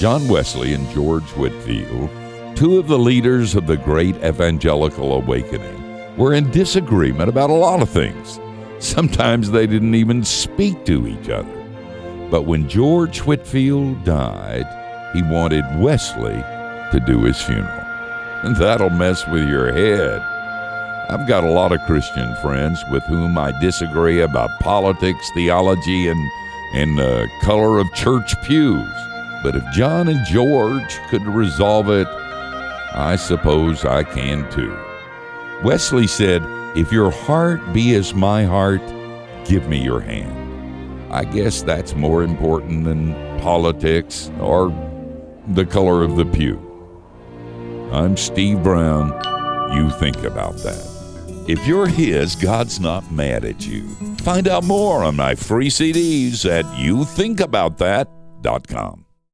John Wesley and George Whitefield, two of the leaders of the great evangelical awakening, were in disagreement about a lot of things. Sometimes they didn't even speak to each other. But when George Whitefield died, he wanted Wesley to do his funeral. And that'll mess with your head. I've got a lot of Christian friends with whom I disagree about politics, theology, and, and the color of church pews. But if John and George could resolve it, I suppose I can too. Wesley said, If your heart be as my heart, give me your hand. I guess that's more important than politics or the color of the pew. I'm Steve Brown. You think about that. If you're his, God's not mad at you. Find out more on my free CDs at youthinkaboutthat.com.